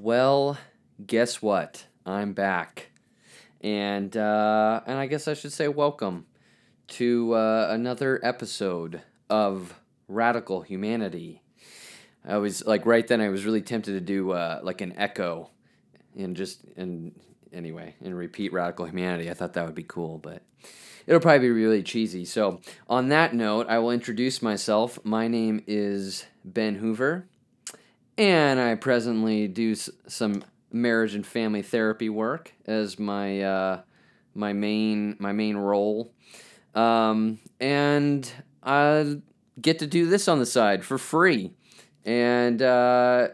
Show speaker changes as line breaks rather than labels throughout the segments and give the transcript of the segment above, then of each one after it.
Well, guess what? I'm back, and uh, and I guess I should say welcome to uh, another episode of Radical Humanity. I was like right then I was really tempted to do uh, like an echo, and just and anyway and repeat Radical Humanity. I thought that would be cool, but it'll probably be really cheesy. So on that note, I will introduce myself. My name is Ben Hoover and I presently do s- some marriage and family therapy work as my uh, my main my main role, um, and I get to do this on the side for free, and uh,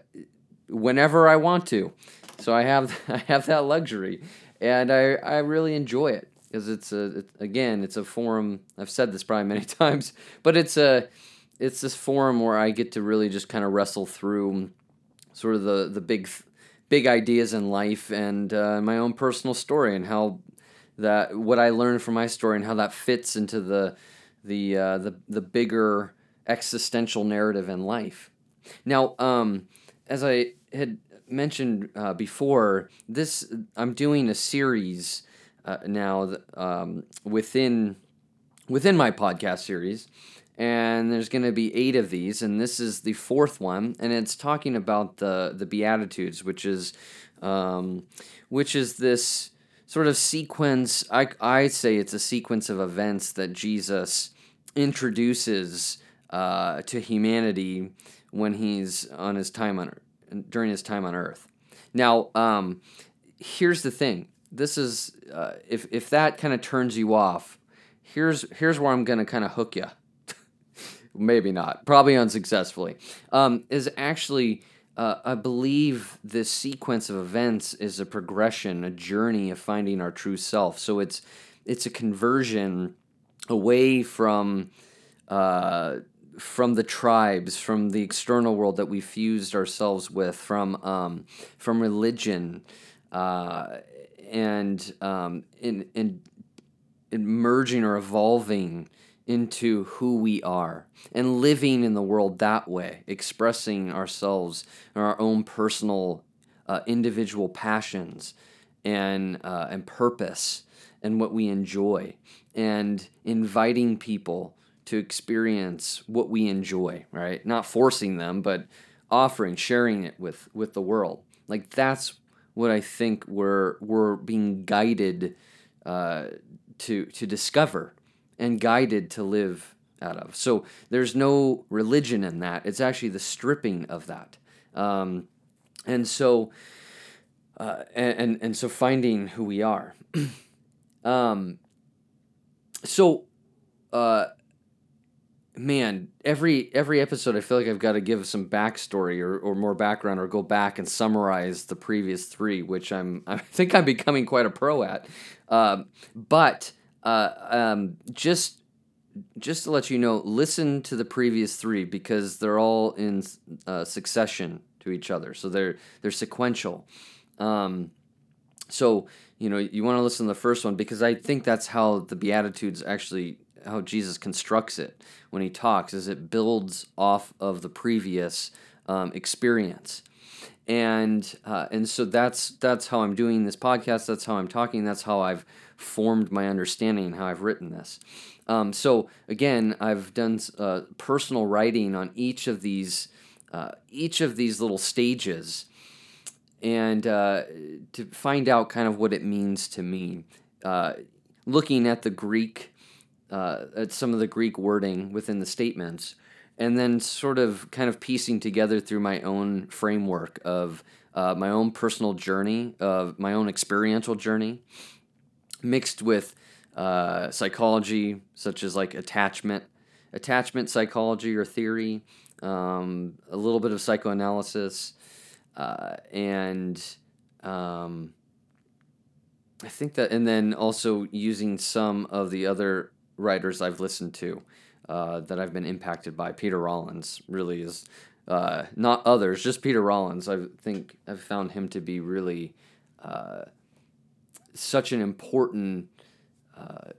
whenever I want to. So I have I have that luxury, and I I really enjoy it because it's a it, again it's a forum. I've said this probably many times, but it's a it's this forum where I get to really just kind of wrestle through sort of the the big big ideas in life and uh, my own personal story and how that what I learned from my story and how that fits into the the uh, the the bigger existential narrative in life. Now, um, as I had mentioned uh, before, this I'm doing a series uh, now um, within within my podcast series and there's going to be eight of these and this is the fourth one and it's talking about the the beatitudes which is um, which is this sort of sequence I, I say it's a sequence of events that jesus introduces uh, to humanity when he's on his time on during his time on earth. Now um, here's the thing. This is uh, if, if that kind of turns you off here's here's where i'm going to kind of hook you maybe not, probably unsuccessfully, um, is actually, uh, I believe this sequence of events is a progression, a journey of finding our true self. So it's it's a conversion away from uh, from the tribes, from the external world that we fused ourselves with, from um, from religion, uh, and um, in in, in merging or evolving into who we are and living in the world that way, expressing ourselves and our own personal, uh, individual passions and uh, and purpose and what we enjoy, and inviting people to experience what we enjoy. Right, not forcing them, but offering, sharing it with with the world. Like that's what I think we're we're being guided uh, to to discover and guided to live out of. So there's no religion in that. It's actually the stripping of that. Um, and so, uh, and, and, so finding who we are. um, so, uh, man, every every episode, I feel like I've got to give some backstory or, or more background, or go back and summarize the previous three, which I'm I think I'm becoming quite a pro at. Uh, but uh, um, just just to let you know, listen to the previous three because they're all in uh, succession to each other, so they're they're sequential. Um, so you know you want to listen to the first one because I think that's how the Beatitudes actually how Jesus constructs it when he talks is it builds off of the previous um, experience and uh, and so that's that's how I'm doing this podcast. That's how I'm talking. That's how I've formed my understanding and how I've written this. Um, so again, I've done uh, personal writing on each of these uh, each of these little stages, and uh, to find out kind of what it means to me. Uh, looking at the Greek, uh, at some of the Greek wording within the statements and then sort of kind of piecing together through my own framework of uh, my own personal journey, of my own experiential journey, mixed with uh, psychology, such as like attachment, attachment psychology or theory, um, a little bit of psychoanalysis, uh, and um, I think that, and then also using some of the other writers I've listened to uh, that I've been impacted by. Peter Rollins really is uh, not others, just Peter Rollins. I think I've found him to be really uh, such an important, uh,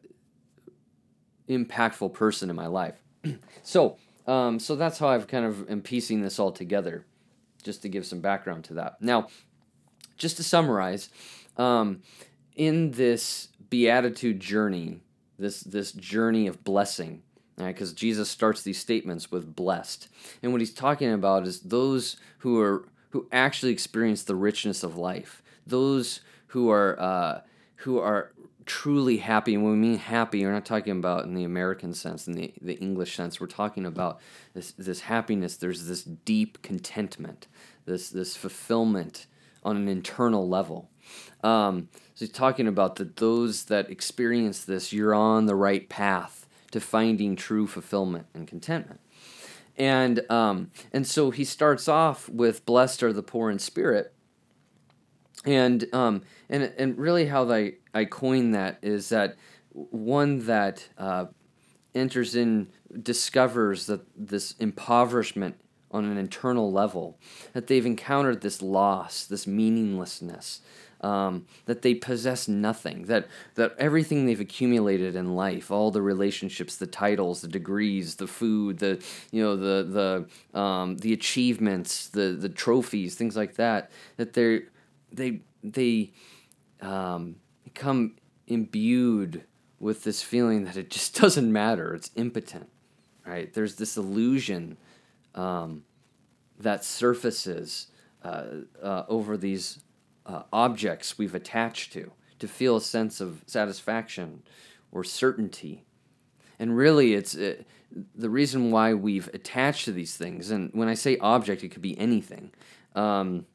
impactful person in my life. so, um, so that's how I've kind of am piecing this all together, just to give some background to that. Now, just to summarize, um, in this beatitude journey, this this journey of blessing, because right, Jesus starts these statements with blessed, and what he's talking about is those who are who actually experience the richness of life, those who are uh, who are truly happy. And when we mean happy, we're not talking about in the American sense, in the, the English sense. We're talking about this, this happiness. There's this deep contentment, this, this fulfillment on an internal level. Um, so he's talking about that those that experience this, you're on the right path to finding true fulfillment and contentment. And um, and so he starts off with blessed are the poor in spirit, and um, and and really how I I coined that is that one that uh, enters in discovers that this impoverishment on an internal level that they've encountered this loss this meaninglessness um, that they possess nothing that that everything they've accumulated in life all the relationships the titles the degrees the food the you know the the um, the achievements the the trophies things like that that they're they they um, become imbued with this feeling that it just doesn't matter. It's impotent, right? There's this illusion um, that surfaces uh, uh, over these uh, objects we've attached to to feel a sense of satisfaction or certainty. And really, it's uh, the reason why we've attached to these things. And when I say object, it could be anything. Um,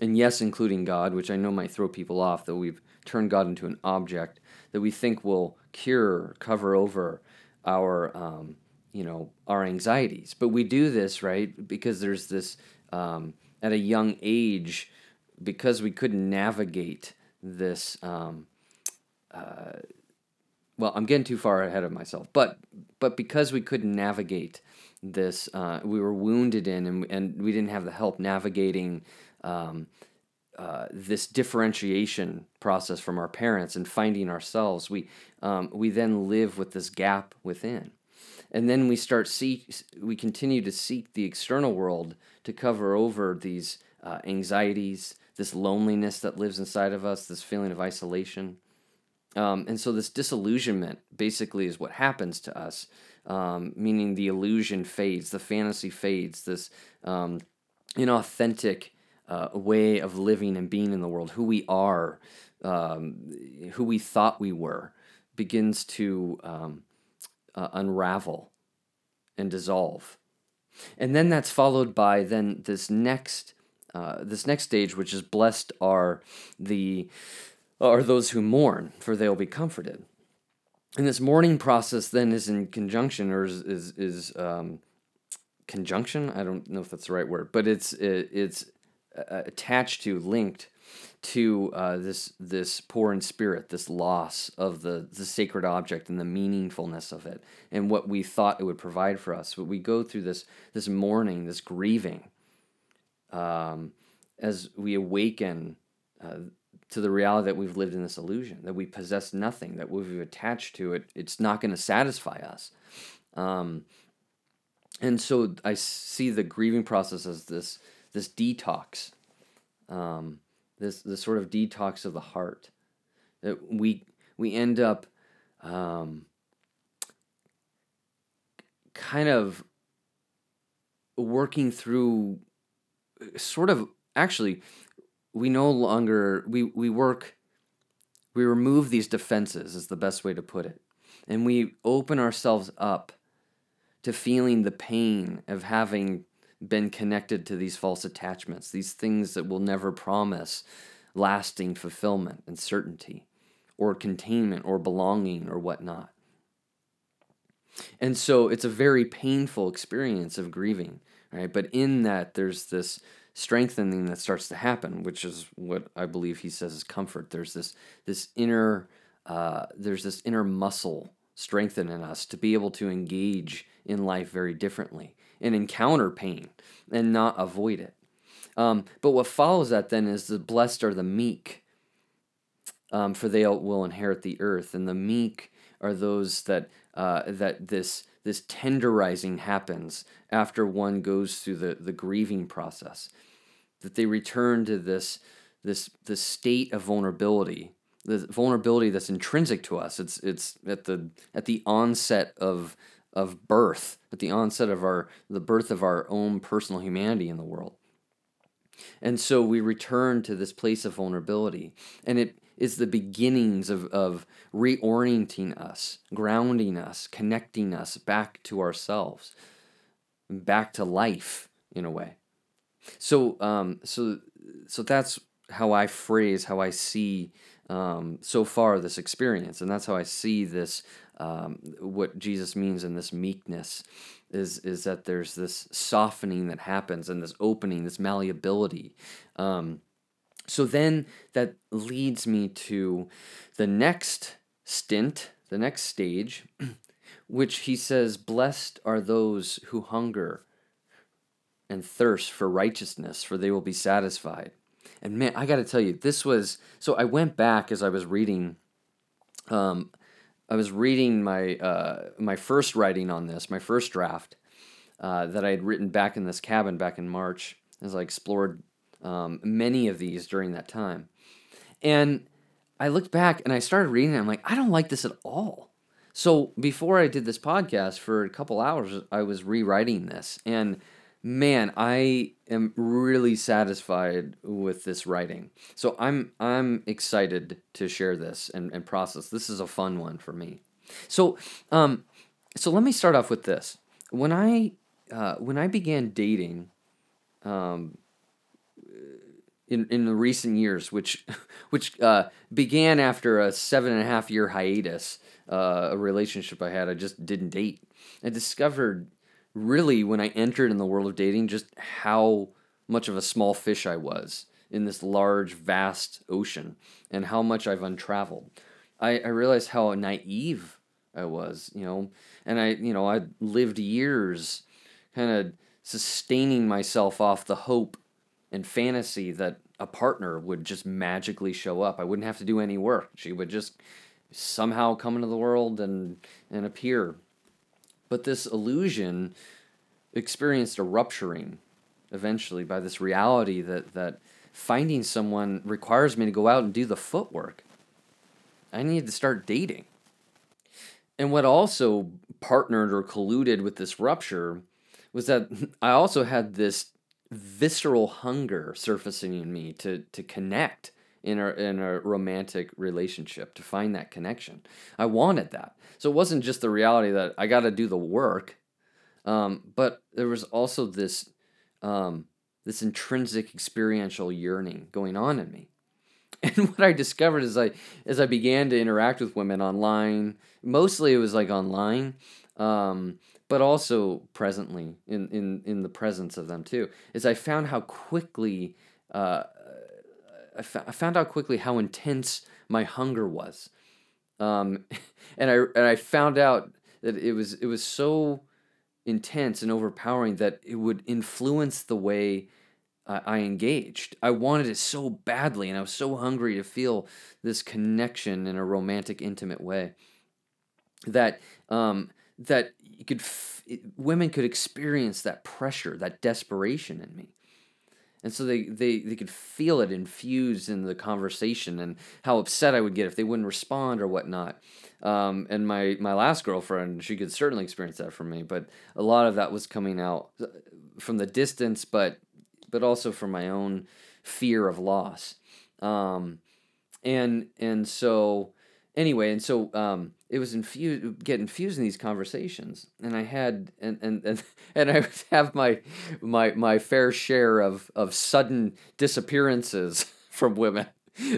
and yes, including God, which I know might throw people off, that we've turned God into an object that we think will cure, cover over our, um, you know, our anxieties. But we do this right because there's this um, at a young age, because we couldn't navigate this. Um, uh, well, I'm getting too far ahead of myself, but but because we couldn't navigate this, uh, we were wounded in, and and we didn't have the help navigating um, uh, this differentiation process from our parents and finding ourselves, we um, we then live with this gap within, and then we start seek we continue to seek the external world to cover over these uh, anxieties, this loneliness that lives inside of us, this feeling of isolation, um, and so this disillusionment basically is what happens to us, um, meaning the illusion fades, the fantasy fades, this um, inauthentic uh, way of living and being in the world, who we are, um, who we thought we were, begins to um, uh, unravel and dissolve. And then that's followed by then this next uh, this next stage, which is blessed are the are those who mourn, for they will be comforted. And this mourning process then is in conjunction, or is is, is um, conjunction. I don't know if that's the right word, but it's it, it's uh, attached to, linked to uh, this this poor in spirit, this loss of the the sacred object and the meaningfulness of it, and what we thought it would provide for us. But we go through this this mourning, this grieving, um, as we awaken uh, to the reality that we've lived in this illusion, that we possess nothing, that we've attached to it, it's not going to satisfy us. Um, and so I see the grieving process as this this detox, um, this this sort of detox of the heart. That we we end up um, kind of working through sort of actually we no longer we we work we remove these defenses is the best way to put it and we open ourselves up to feeling the pain of having been connected to these false attachments, these things that will never promise lasting fulfillment and certainty, or containment, or belonging, or whatnot. And so it's a very painful experience of grieving, right? But in that, there's this strengthening that starts to happen, which is what I believe he says is comfort. There's this this inner uh, there's this inner muscle strengthened in us to be able to engage in life very differently and encounter pain and not avoid it. Um, but what follows that then is the blessed are the meek, um, for they will inherit the earth, and the meek are those that uh, that this this tenderizing happens after one goes through the, the grieving process, that they return to this this this state of vulnerability, the vulnerability that's intrinsic to us. It's it's at the at the onset of of birth, at the onset of our the birth of our own personal humanity in the world. And so we return to this place of vulnerability. And it is the beginnings of, of reorienting us, grounding us, connecting us back to ourselves, back to life in a way. So um, so so that's how I phrase, how I see um, so far this experience, and that's how I see this. Um, what Jesus means in this meekness is is that there's this softening that happens and this opening, this malleability. Um, so then that leads me to the next stint, the next stage, which he says, "Blessed are those who hunger." and thirst for righteousness, for they will be satisfied. And man, I got to tell you, this was so. I went back as I was reading. Um, I was reading my uh, my first writing on this, my first draft uh, that I had written back in this cabin back in March, as I explored um, many of these during that time, and I looked back and I started reading it. I'm like, I don't like this at all. So before I did this podcast for a couple hours, I was rewriting this and man, I am really satisfied with this writing. So I'm I'm excited to share this and, and process. This is a fun one for me. So um so let me start off with this. When I uh, when I began dating um in, in the recent years, which which uh, began after a seven and a half year hiatus, uh, a relationship I had, I just didn't date. I discovered really when I entered in the world of dating just how much of a small fish I was in this large, vast ocean and how much I've untraveled. I, I realized how naive I was, you know, and I, you know, I lived years kind of sustaining myself off the hope and fantasy that a partner would just magically show up. I wouldn't have to do any work. She would just somehow come into the world and, and appear but this illusion experienced a rupturing eventually by this reality that, that finding someone requires me to go out and do the footwork. I need to start dating. And what also partnered or colluded with this rupture was that I also had this visceral hunger surfacing in me to, to connect in a, in a romantic relationship, to find that connection. I wanted that. So it wasn't just the reality that I got to do the work, um, but there was also this um, this intrinsic experiential yearning going on in me. And what I discovered as I as I began to interact with women online, mostly it was like online, um, but also presently in, in in the presence of them too, is I found how quickly uh, I, I found out quickly how intense my hunger was um, and I and I found out that it was it was so intense and overpowering that it would influence the way I, I engaged. I wanted it so badly, and I was so hungry to feel this connection in a romantic, intimate way that um, that you could f- women could experience that pressure, that desperation in me and so they, they, they could feel it infused in the conversation and how upset I would get if they wouldn't respond or whatnot. Um, and my, my last girlfriend, she could certainly experience that from me, but a lot of that was coming out uh, from the distance, but but also from my own fear of loss. Um, and and so anyway, and so um, it was infused, get infused in these conversations, and I had and and and, and I would have my my my fair share of of sudden disappearances from women.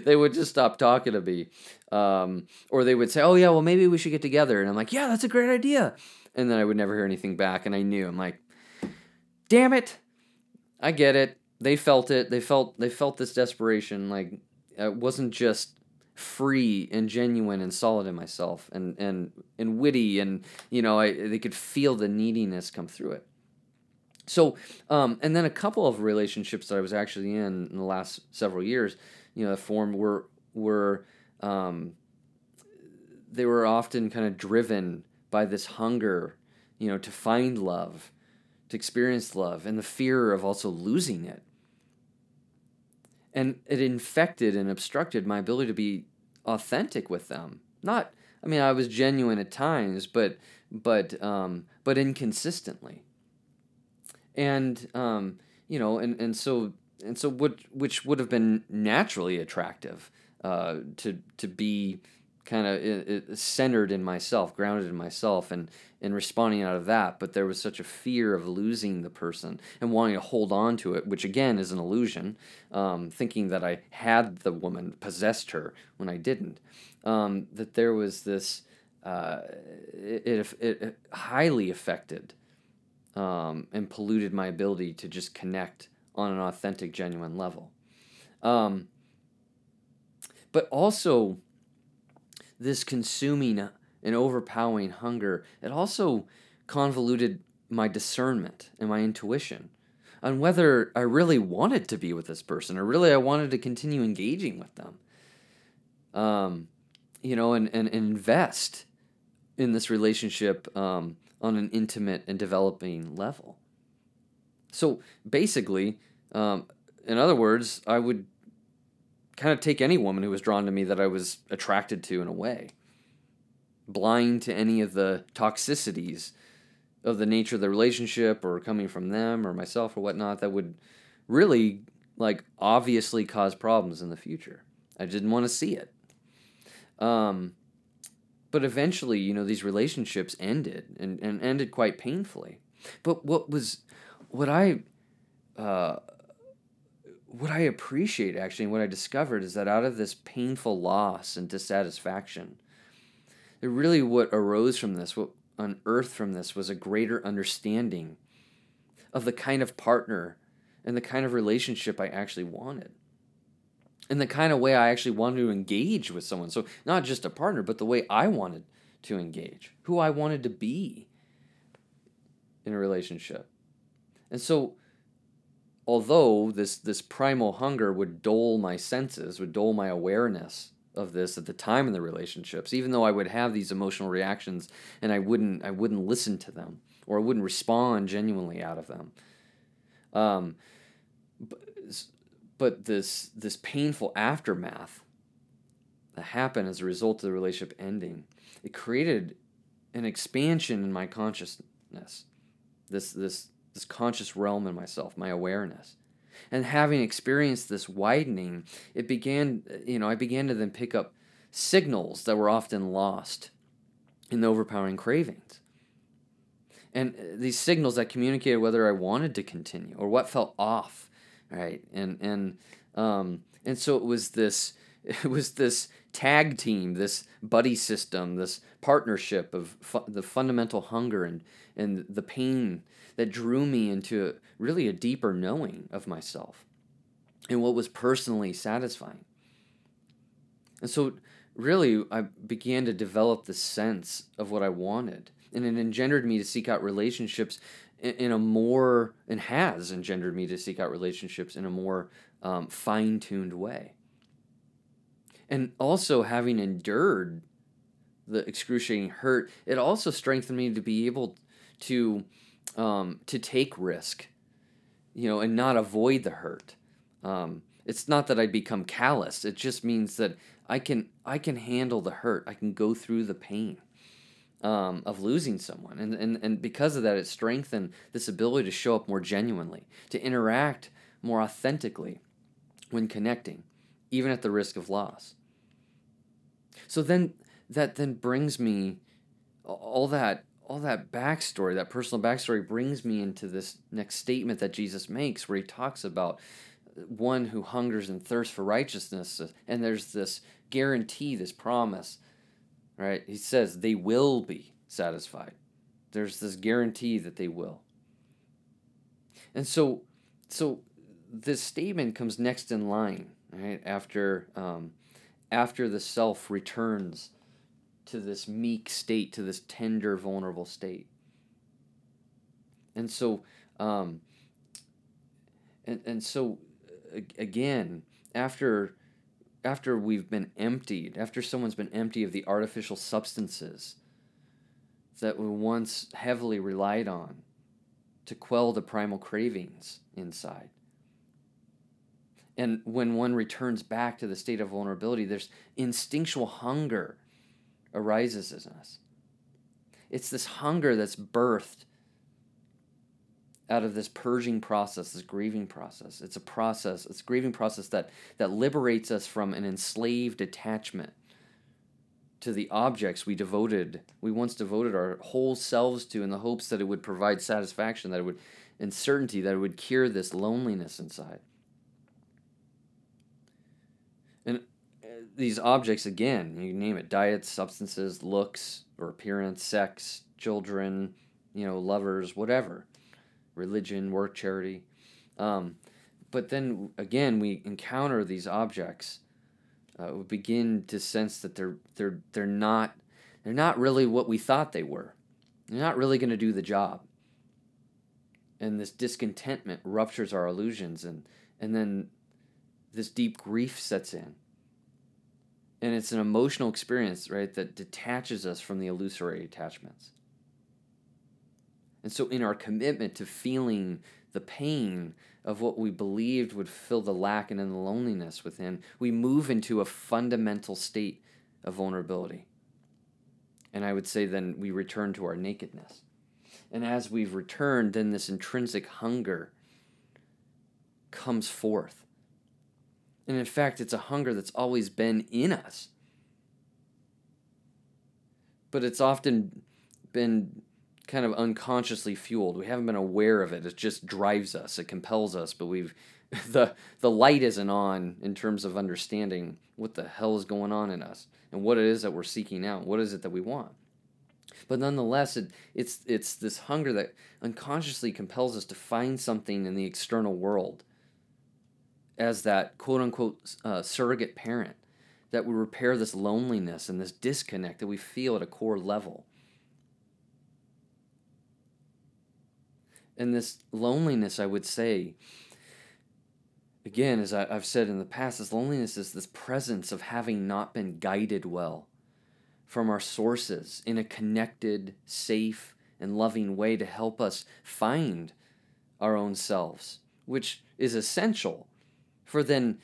They would just stop talking to me, um, or they would say, "Oh yeah, well maybe we should get together," and I'm like, "Yeah, that's a great idea," and then I would never hear anything back, and I knew I'm like, "Damn it, I get it." They felt it. They felt they felt this desperation. Like it wasn't just free and genuine and solid in myself and and and witty and you know I they could feel the neediness come through it. So um, and then a couple of relationships that I was actually in in the last several years, you know, formed were were um, they were often kind of driven by this hunger, you know, to find love, to experience love, and the fear of also losing it. And it infected and obstructed my ability to be authentic with them. Not, I mean, I was genuine at times, but but um, but inconsistently. And um, you know, and and so and so what, which would have been naturally attractive uh, to to be kind of centered in myself, grounded in myself, and and responding out of that. But there was such a fear of losing the person and wanting to hold on to it, which again is an illusion, um, thinking that I had the woman, possessed her when I didn't. Um, that there was this, uh, it, it, it highly affected um, and polluted my ability to just connect on an authentic, genuine level. Um, but also, this consuming and overpowering hunger, it also convoluted my discernment and my intuition on whether I really wanted to be with this person or really I wanted to continue engaging with them. Um, you know, and, and, invest in this relationship um, on an intimate and developing level. So basically, um, in other words, I would kind of take any woman who was drawn to me that I was attracted to in a way, blind to any of the toxicities of the nature of the relationship or coming from them or myself or whatnot that would really like obviously cause problems in the future. I didn't want to see it. Um, but eventually, you know, these relationships ended and, and ended quite painfully. But what was, what I, uh, what I appreciate actually, and what I discovered is that out of this painful loss and dissatisfaction, it really what arose from this, what unearthed from this, was a greater understanding of the kind of partner and the kind of relationship I actually wanted. And the kind of way I actually wanted to engage with someone. So, not just a partner, but the way I wanted to engage, who I wanted to be in a relationship. And so, although this this primal hunger would dull my senses, would dull my awareness of this at the time in the relationships, even though I would have these emotional reactions and I wouldn't I wouldn't listen to them or I wouldn't respond genuinely out of them. Um, but, but this this painful aftermath that happened as a result of the relationship ending, it created an expansion in my consciousness. This this this conscious realm in myself, my awareness. And having experienced this widening, it began, you know, I began to then pick up signals that were often lost in the overpowering cravings. And uh, these signals that communicated whether I wanted to continue or what felt off, right? And and um, and so it was this it was this tag team, this buddy system, this partnership of fu- the fundamental hunger and and the pain that drew me into a, really a deeper knowing of myself and what was personally satisfying. And so, really, I began to develop the sense of what I wanted. And it engendered me to seek out relationships in, a more, and has engendered me to seek out relationships in a more um, fine tuned way. And also, having endured the excruciating hurt, it also strengthened me to be able to um, to take risk, you know, and not avoid the hurt. Um, it's not that I become callous. It just means that I can I can handle the hurt. I can go through the pain um, of losing someone, and, and and because of that, it strengthened this ability to show up more genuinely, to interact more authentically when connecting, even at the risk of loss. So then that then brings me all that all that backstory, that personal backstory, brings me into this next statement that Jesus makes, where he talks about one who hungers and thirsts for righteousness, and there's this guarantee, this promise, right? He says they will be satisfied. There's this guarantee that they will. And so, so this statement comes next in line, right? After, um, after the self returns to this meek state, to this tender, vulnerable state. And so, um, and, and so again, after after we've been emptied, after someone's been empty of the artificial substances that we once heavily relied on to quell the primal cravings inside. And when one returns back to the state of vulnerability, there's instinctual hunger arises in us. It's this hunger that's birthed out of this purging process, this grieving process. It's a process, it's a grieving process that, that liberates us from an enslaved attachment to the objects we devoted, we once devoted our whole selves to in the hopes that it would provide satisfaction, that it would, and certainty, that it would cure this loneliness inside. And uh, these objects, again, you name it diets, substances, looks or appearance, sex, children, you know, lovers, whatever religion, work, charity. Um, but then again, we encounter these objects. Uh, we begin to sense that they're they're they're not they're not really what we thought they were. They're not really going to do the job. And this discontentment ruptures our illusions, and and then this deep grief sets in. And it's an emotional experience, right, that detaches us from the illusory attachments. And so, in our commitment to feeling the pain of what we believed would fill the lack and the loneliness within, we move into a fundamental state of vulnerability. And I would say then we return to our nakedness. And as we've returned, then this intrinsic hunger comes forth. And in fact, it's a hunger that's always been in us. But it's often been kind of unconsciously fueled. We haven't been aware of it. It just drives us. It compels us, but we've the the light isn't on in terms of understanding what the hell is going on in us and what it is that we're seeking out. What is it that we want? But nonetheless, it, it's it's this hunger that unconsciously compels us to find something in the external world as that quote unquote uh, surrogate parent that would repair this loneliness and this disconnect that we feel at a core level. and this loneliness, I would say, again, as I, have said in the past, this loneliness is this presence of having not been guided well from our sources in a connected, safe, and loving way to help us find our own selves, which is essential for then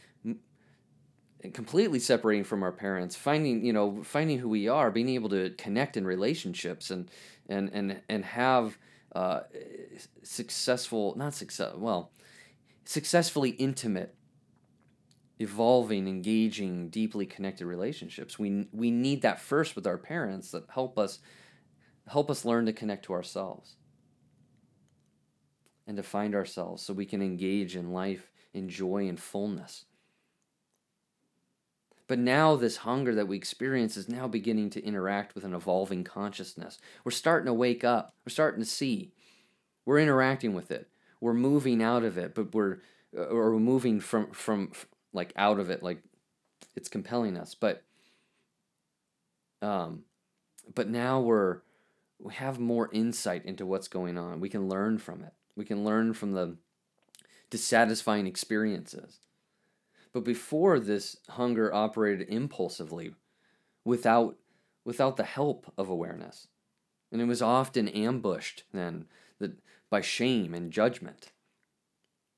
completely separating from our parents finding you know finding who we are being able to connect in relationships and and and and have uh, successful, not success, well, successfully intimate, evolving, engaging, deeply connected relationships. We we need that first with our parents that help us help us learn to connect to ourselves and to find ourselves so we can engage in life in joy and fullness. But now, this hunger that we experience is now beginning to interact with an evolving consciousness. We're starting to wake up. We're starting to see. We're interacting with it. We're moving out of it, but we're uh, or we're moving from from like out of it, like it's compelling us. But um, but now we're we have more insight into what's going on. We can learn from it. We can learn from the dissatisfying experiences. But before this hunger operated impulsively without without the help of awareness. And it was often ambushed then that by shame and judgment,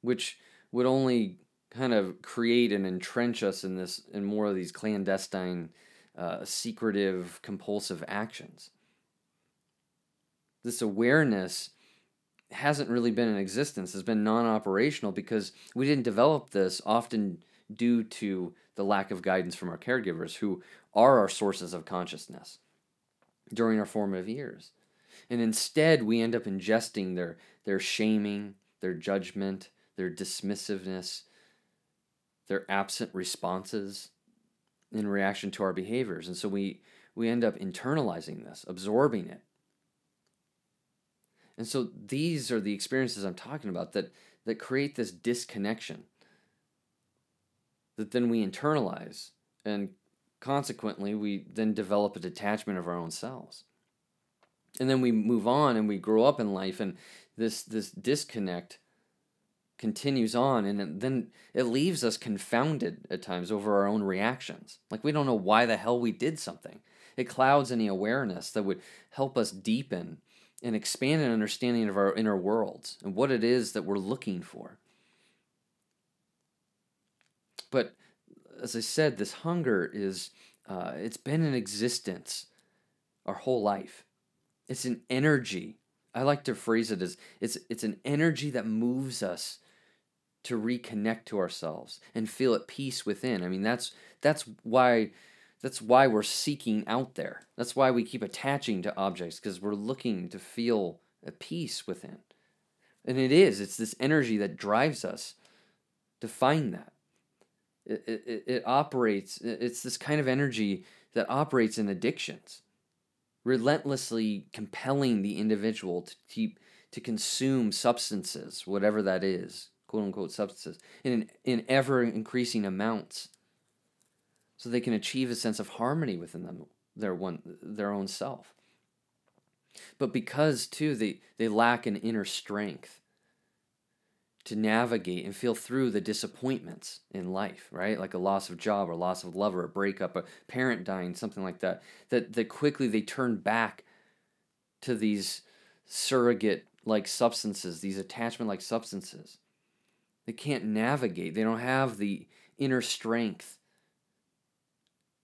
which would only kind of create and entrench us in this in more of these clandestine, uh, secretive, compulsive actions. This awareness hasn't really been in existence, has been non operational because we didn't develop this often due to the lack of guidance from our caregivers, who are our sources of consciousness during our formative years. And instead, we end up ingesting their, their shaming, their judgment, their dismissiveness, their absent responses in reaction to our behaviors. And so we, we end up internalizing this, absorbing it. And so these are the experiences I'm talking about that, that create this disconnection that then we internalize and consequently we then develop a detachment of our own selves. And then we move on and we grow up in life and this this disconnect continues on and then it leaves us confounded at times over our own reactions. Like we don't know why the hell we did something. It clouds any awareness that would help us deepen and expand an understanding of our inner worlds and what it is that we're looking for but as I said, this hunger is uh, it's been in existence our whole life. It's an energy. I like to phrase it as it's it's an energy that moves us to reconnect to ourselves and feel at peace within. I mean, that's that's why that's why we're seeking out there. That's why we keep attaching to objects because we're looking to feel a peace within. And it is, it's this energy that drives us to find that. It, it, it operates, it's this kind of energy that operates in addictions, relentlessly compelling the individual to keep to consume substances, whatever that is, quote unquote substances, in in ever increasing amounts, so they can achieve a sense of harmony within them, their one their own self. But because too they, they lack an inner strength to navigate and feel through the disappointments in life, right? Like a loss of job or loss of lover, a breakup, a parent dying, something like that, that, that quickly they turn back to these surrogate like substances, these attachment like substances. They can't navigate. They don't have the inner strength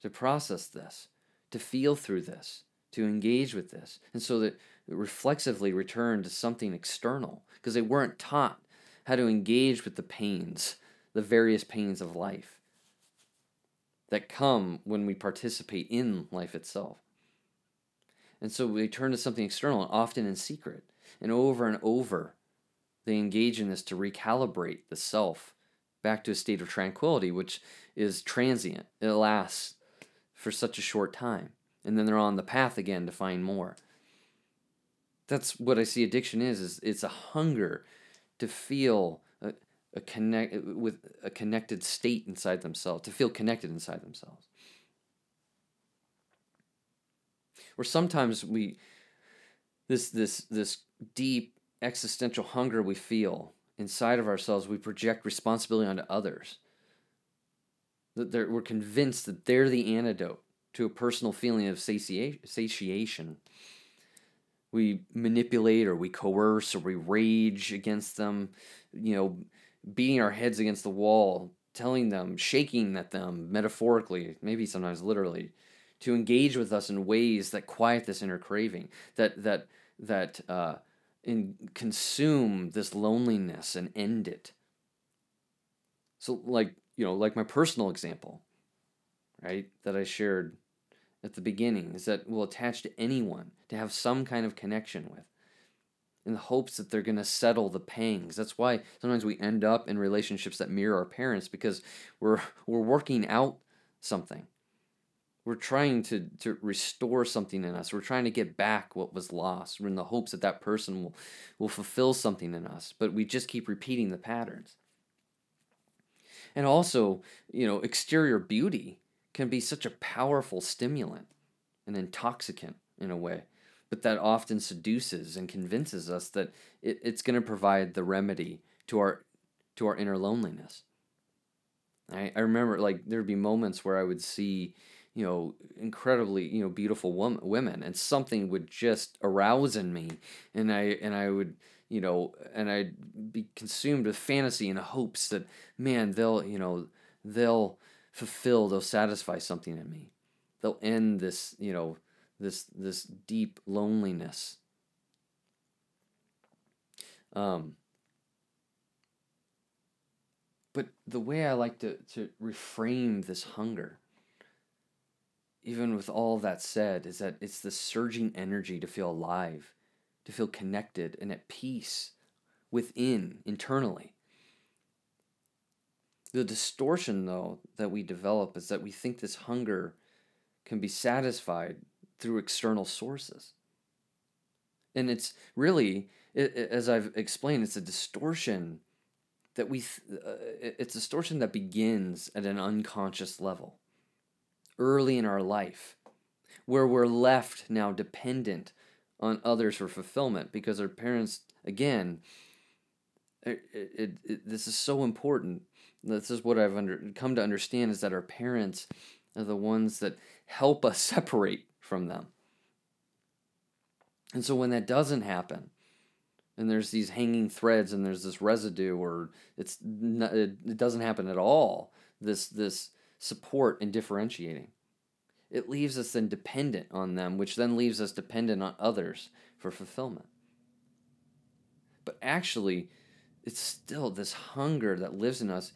to process this, to feel through this, to engage with this. And so that reflexively return to something external because they weren't taught how to engage with the pains, the various pains of life that come when we participate in life itself. And so they turn to something external, often in secret. And over and over, they engage in this to recalibrate the self back to a state of tranquility, which is transient. It lasts for such a short time. And then they're on the path again to find more. That's what I see addiction is, is it's a hunger to feel a, a connect with a connected state inside themselves, to feel connected inside themselves. Or sometimes we this this this deep existential hunger we feel inside of ourselves, we project responsibility onto others. That we're convinced that they're the antidote to a personal feeling of satiation. We manipulate or we coerce or we rage against them, you know, beating our heads against the wall, telling them, shaking at them metaphorically, maybe sometimes literally, to engage with us in ways that quiet this inner craving, that that that uh, and consume this loneliness and end it. So, like, you know, like my personal example, right, that I shared at the beginning, is that we'll attach to anyone to have some kind of connection with in the hopes that they're going to settle the pangs. That's why sometimes we end up in relationships that mirror our parents because we're, we're working out something we're trying to, to restore something in us. We're trying to get back what was lost. We're in the hopes that that person will, will fulfill something in us, but we just keep repeating the patterns. And also, you know, exterior beauty can be such a powerful stimulant, an intoxicant in a way, but that often seduces and convinces us that it, it's going to provide the remedy to our to our inner loneliness. I, I remember like there'd be moments where I would see you know, incredibly, you know, beautiful woman, women, and something would just arouse in me, and I and I would, you know, and I'd be consumed with fantasy and hopes that, man, they'll, you know, they'll fulfill, they'll satisfy something in me, they'll end this, you know, this this deep loneliness. Um. But the way I like to, to reframe this hunger even with all that said, is that it's the surging energy to feel alive, to feel connected and at peace within, internally. The distortion, though, that we develop is that we think this hunger can be satisfied through external sources. And it's really, as I've explained, it's a distortion that we, uh, it's a distortion that begins at an unconscious level early in our life, where we're left now dependent on others for fulfillment because our parents, again, it, it, it, this is so important. This is what I've under, come to understand is that our parents are the ones that help us separate from them. And so when that doesn't happen, and there's these hanging threads and there's this residue or it's not, it, doesn't happen at all this this support and differentiating. It leaves us then dependent on them, which then leaves us dependent on others for fulfillment. But actually, it's still this hunger that lives in us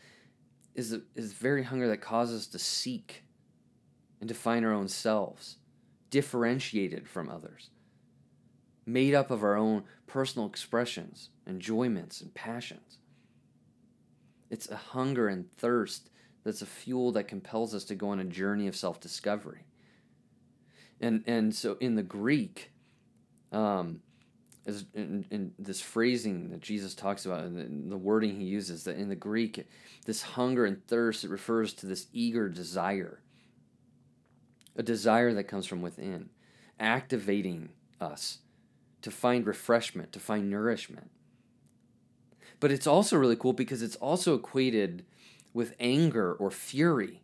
is is very hunger that causes us to seek and define our own selves, differentiated from others, made up of our own personal expressions, enjoyments, and passions. It's a hunger and thirst that's a fuel that compels us to go on a journey of self discovery. And, and so in the Greek, um, as in, in, this phrasing that Jesus talks about and the, the, wording he uses that in the Greek, this hunger and thirst it refers to this eager desire, a desire that comes from within, activating us to find refreshment, to find nourishment. But it's also really cool because it's also equated with anger or fury.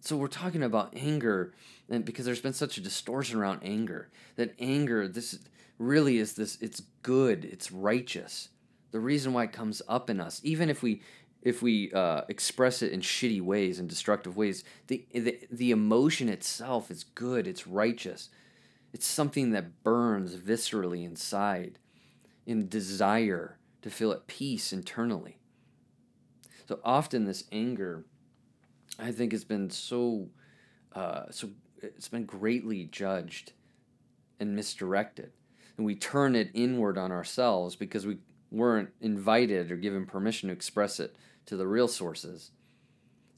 So we're talking about anger, and because there's been such a distortion around anger, that anger, this really is this, it's good, it's righteous. The reason why it comes up in us, even if we if we uh, express it in shitty ways and destructive ways, the, the the emotion itself is good, it's righteous. It's something that burns viscerally inside, in desire to feel at peace internally. So often this anger, I think, has been so, uh, so it's been greatly judged and misdirected, and we turn it inward on ourselves because we weren't invited or given permission to express it to the real sources.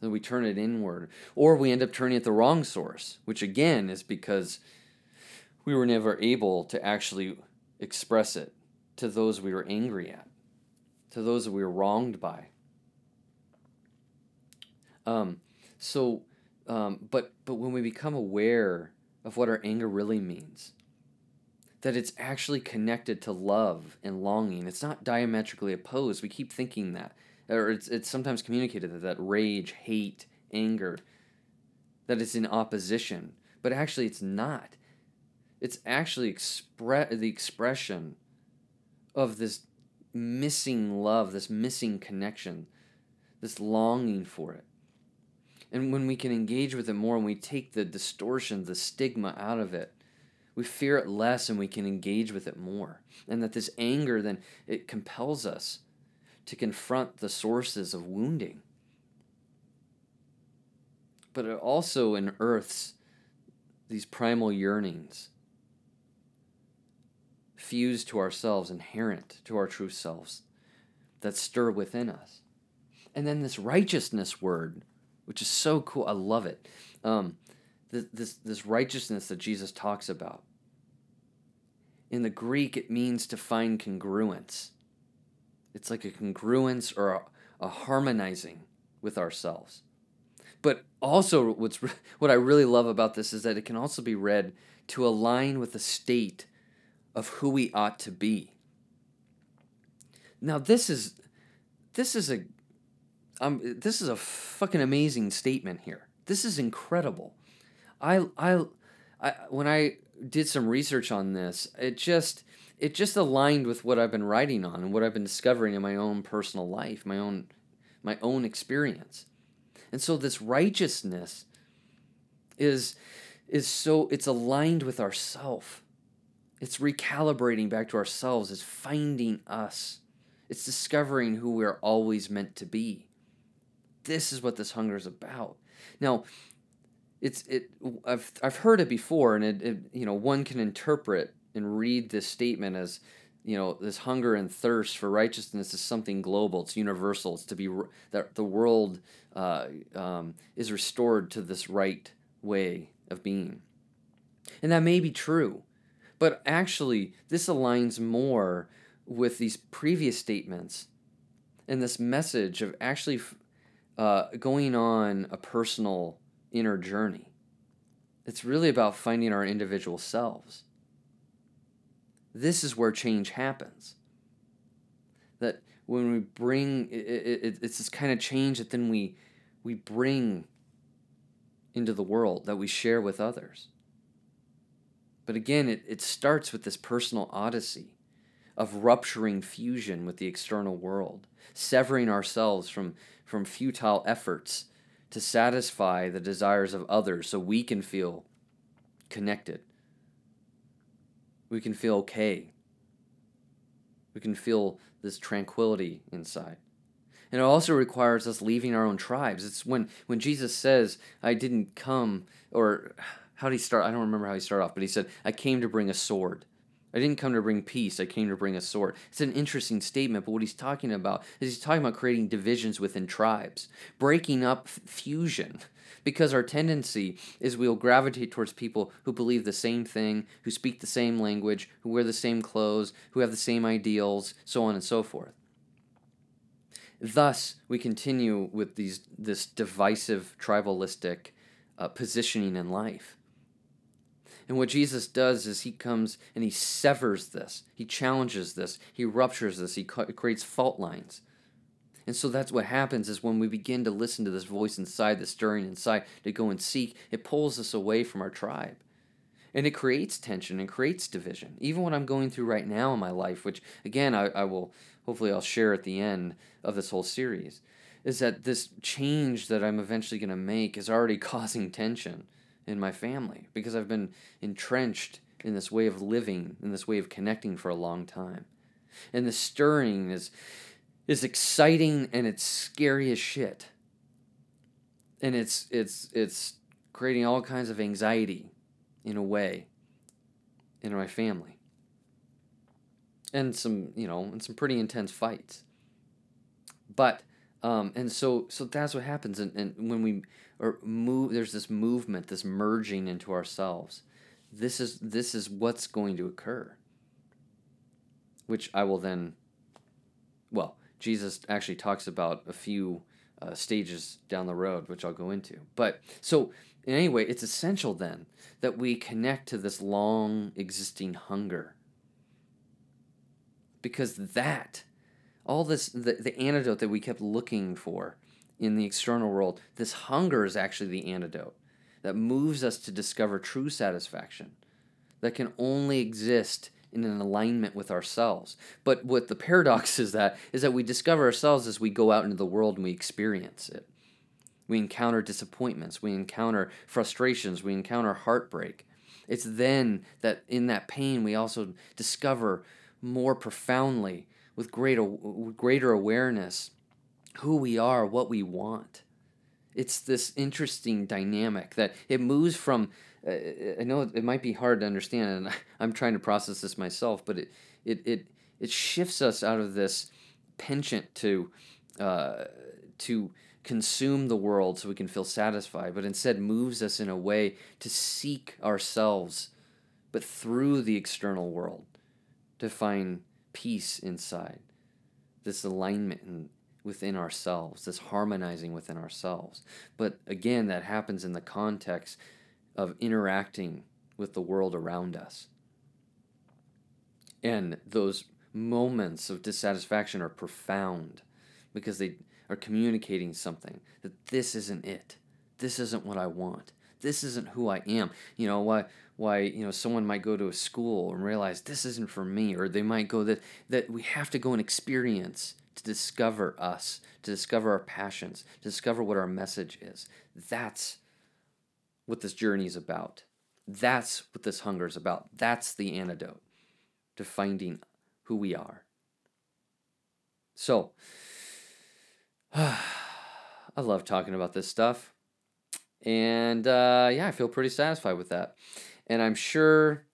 So we turn it inward, or we end up turning it the wrong source, which again is because we were never able to actually express it to those we were angry at, to those that we were wronged by. Um, so, um, but but when we become aware of what our anger really means, that it's actually connected to love and longing. It's not diametrically opposed. We keep thinking that, or it's it's sometimes communicated that that rage, hate, anger, that it's in opposition, but actually it's not. It's actually express the expression of this missing love, this missing connection, this longing for it. And when we can engage with it more and we take the distortion, the stigma out of it, we fear it less and we can engage with it more. And that this anger then it compels us to confront the sources of wounding. But it also unearths these primal yearnings fused to ourselves, inherent to our true selves, that stir within us. And then this righteousness word which is so cool. I love it. Um, this, this, this righteousness that Jesus talks about. In the Greek, it means to find congruence. It's like a congruence or a, a harmonizing with ourselves. But also, what's what I really love about this is that it can also be read to align with the state of who we ought to be. Now, this is this is a um, this is a fucking amazing statement here. This is incredible. I, I, I, when I did some research on this, it just, it just aligned with what I've been writing on and what I've been discovering in my own personal life, my own, my own experience. And so this righteousness is, is so, it's aligned with ourself. It's recalibrating back to ourselves. It's finding us. It's discovering who we're always meant to be this is what this hunger is about. Now, it's it. I've I've heard it before, and it, it you know one can interpret and read this statement as you know this hunger and thirst for righteousness is something global it's universal it's to be that the world uh, um, is restored to this right way of being and that may be true but actually this aligns more with these previous statements and this message of actually uh, going on a personal inner journey. It's really about finding our individual selves. This is where change happens. That when we bring, it, it, it's this kind of change that then we, we bring into the world, that we share with others. But again, it, it starts with this personal odyssey of rupturing fusion with the external world, severing ourselves from, from futile efforts to satisfy the desires of others so we can feel connected. We can feel okay. We can feel this tranquility inside. And it also requires us leaving our own tribes. It's when, when Jesus says, I didn't come, or how did he start? I don't remember how he started off, but he said, I came to bring a sword. I didn't come to bring peace, I came to bring a sword. It's an interesting statement, but what he's talking about is he's talking about creating divisions within tribes, breaking up f- fusion. Because our tendency is we'll gravitate towards people who believe the same thing, who speak the same language, who wear the same clothes, who have the same ideals, so on and so forth. Thus, we continue with these this divisive tribalistic uh, positioning in life. And what Jesus does is he comes and he severs this, he challenges this, he ruptures this, he creates fault lines. And so that's what happens is when we begin to listen to this voice inside, the stirring inside, to go and seek, it pulls us away from our tribe. And it creates tension and creates division. Even what I'm going through right now in my life, which again I, I will hopefully I'll share at the end of this whole series, is that this change that I'm eventually going to make is already causing tension in my family because I've been entrenched in this way of living, in this way of connecting for a long time. And the stirring is is exciting and it's scary as shit. And it's it's it's creating all kinds of anxiety in a way in my family. And some, you know, and some pretty intense fights. But um, and so so that's what happens and, and when we or move there's this movement, this merging into ourselves. This is this is what's going to occur. Which I will then well, Jesus actually talks about a few uh, stages down the road, which I'll go into. But so, anyway, it's essential then that we connect to this long existing hunger. Because that, all this, the, the antidote that we kept looking for in the external world, this hunger is actually the antidote that moves us to discover true satisfaction that can only exist in an alignment with ourselves. But what the paradox is that is that we discover ourselves as we go out into the world and we experience it. We encounter disappointments, we encounter frustrations, we encounter heartbreak. It's then that in that pain we also discover more profoundly with greater greater awareness who we are, what we want. It's this interesting dynamic that it moves from I know it might be hard to understand, and I'm trying to process this myself, but it it it, it shifts us out of this penchant to uh, to consume the world so we can feel satisfied, but instead moves us in a way to seek ourselves, but through the external world, to find peace inside, this alignment in, within ourselves, this harmonizing within ourselves. But again, that happens in the context of interacting with the world around us. And those moments of dissatisfaction are profound because they are communicating something that this isn't it. This isn't what I want. This isn't who I am. You know why why you know someone might go to a school and realize this isn't for me or they might go that that we have to go and experience to discover us, to discover our passions, to discover what our message is. That's what this journey is about. That's what this hunger is about. That's the antidote to finding who we are. So, I love talking about this stuff. And uh, yeah, I feel pretty satisfied with that. And I'm sure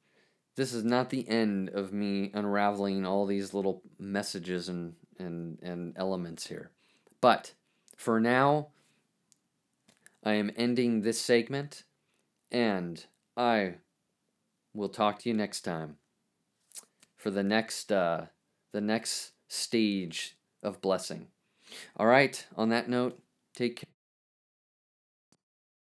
this is not the end of me unraveling all these little messages and, and, and elements here. But for now, I am ending this segment, and I will talk to you next time for the next uh, the next stage of blessing. All right. On that note, take care.